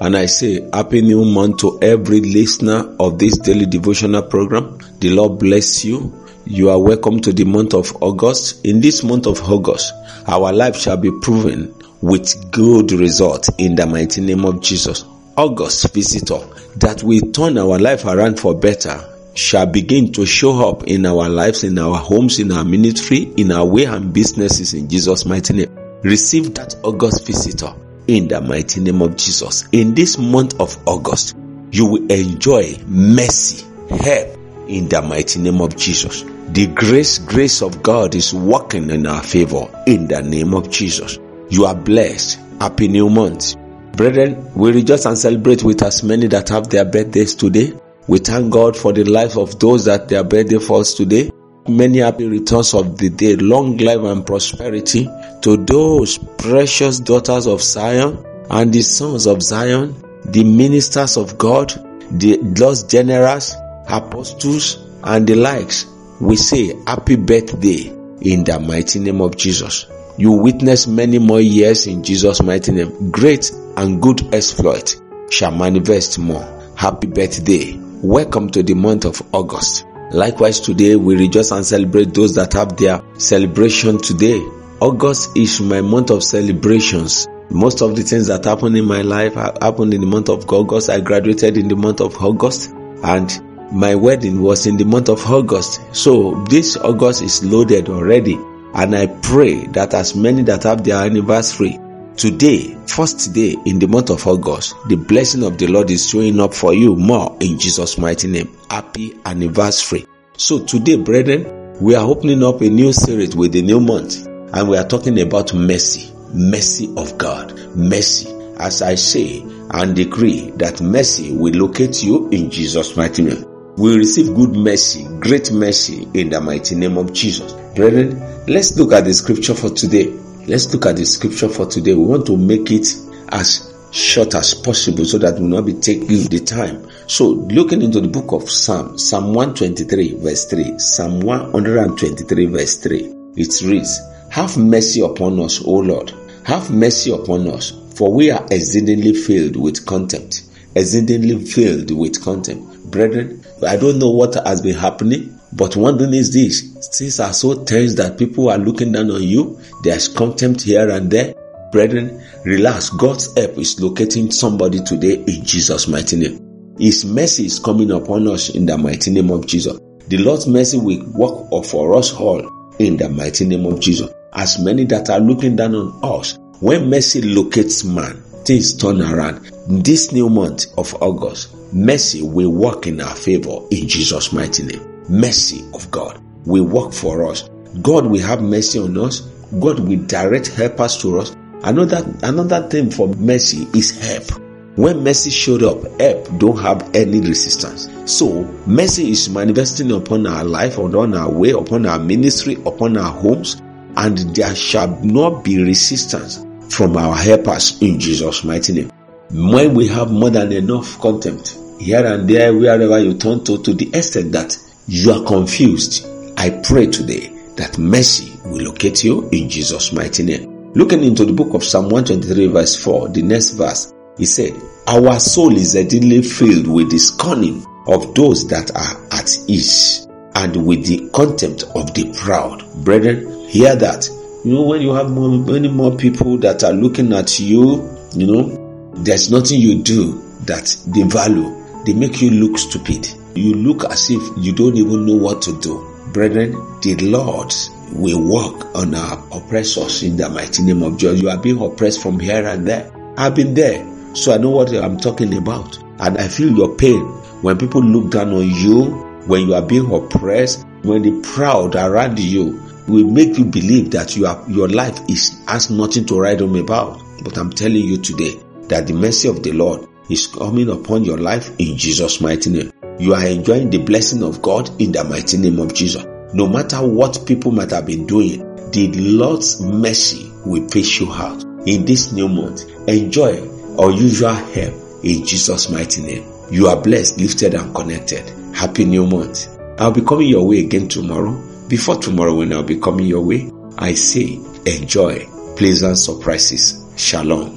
And I say happy new month to every listener of this daily devotional program. The Lord bless you. You are welcome to the month of August. In this month of August, our life shall be proven with good result in the mighty name of Jesus. August visitor that will turn our life around for better shall begin to show up in our lives, in our homes, in our ministry, in our way and businesses in Jesus' mighty name. Receive that August visitor in the mighty name of Jesus. In this month of August, you will enjoy mercy, help in the mighty name of Jesus. The grace, grace of God is working in our favor in the name of Jesus. You are blessed. Happy new month. Brethren, we rejoice and celebrate with as many that have their birthdays today. We thank God for the life of those that their birthday falls today. Many happy returns of the day, long life and prosperity to those precious daughters of Zion and the sons of Zion, the ministers of God, the lost generals, apostles, and the likes. We say happy birthday in the mighty name of Jesus. You witness many more years in Jesus' mighty name. Great and good exploit shall manifest more. Happy birthday. Welcome to the month of August. Likewise, today we rejoice and celebrate those that have their celebration today. August is my month of celebrations. Most of the things that happened in my life happened in the month of August. I graduated in the month of August and my wedding was in the month of August. So this August is loaded already. And I pray that as many that have their anniversary today, first day in the month of August, the blessing of the Lord is showing up for you more in Jesus' mighty name. Happy anniversary. So today, brethren, we are opening up a new series with a new month and we are talking about mercy. Mercy of God. Mercy. As I say and decree that mercy will locate you in Jesus' mighty name. We receive good mercy, great mercy in the mighty name of Jesus. Brethren, let's look at the scripture for today. Let's look at the scripture for today. We want to make it as short as possible so that we will not be taking the time. So, looking into the book of Psalm, Psalm 123, verse 3, Psalm 123, verse 3, it reads, Have mercy upon us, O Lord. Have mercy upon us, for we are exceedingly filled with contempt. Exceedingly filled with contempt. Brethren, I don't know what has been happening, but one thing is this things are so tense that people are looking down on you. There's contempt here and there. Brethren, relax. God's help is locating somebody today in Jesus' mighty name. His mercy is coming upon us in the mighty name of Jesus. The Lord's mercy will work for us all in the mighty name of Jesus. As many that are looking down on us, when mercy locates man, things turn around. This new month of August, mercy will work in our favor in Jesus' mighty name. Mercy of God will work for us. God will have mercy on us. God will direct helpers to us. Another another thing for mercy is help. When mercy showed up, help don't have any resistance. So mercy is manifesting upon our life, upon our way, upon our ministry, upon our homes, and there shall not be resistance from our helpers in Jesus' mighty name. When we have more than enough contempt, here and there, wherever you turn to, to the extent that you are confused, I pray today that mercy will locate you in Jesus' mighty name. Looking into the book of Psalm 123, verse 4, the next verse, he said, Our soul is exceedingly filled with the scorning of those that are at ease and with the contempt of the proud. Brethren, hear that. You know, when you have more, many more people that are looking at you, you know, there's nothing you do that they value. They make you look stupid. You look as if you don't even know what to do. Brethren, the Lord will work on our oppressors in the mighty name of Jesus. You are being oppressed from here and there. I've been there, so I know what I'm talking about. And I feel your pain when people look down on you, when you are being oppressed, when the proud around you will make you believe that you are, your life is has nothing to write home about. But I'm telling you today that the mercy of the Lord is coming upon your life in Jesus' mighty name. You are enjoying the blessing of God in the mighty name of Jesus. No matter what people might have been doing, the Lord's mercy will face you out in this new month. Enjoy unusual help in Jesus' mighty name. You are blessed, lifted, and connected. Happy new month. I'll be coming your way again tomorrow. Before tomorrow, when I'll be coming your way, I say enjoy pleasant surprises. Shalom.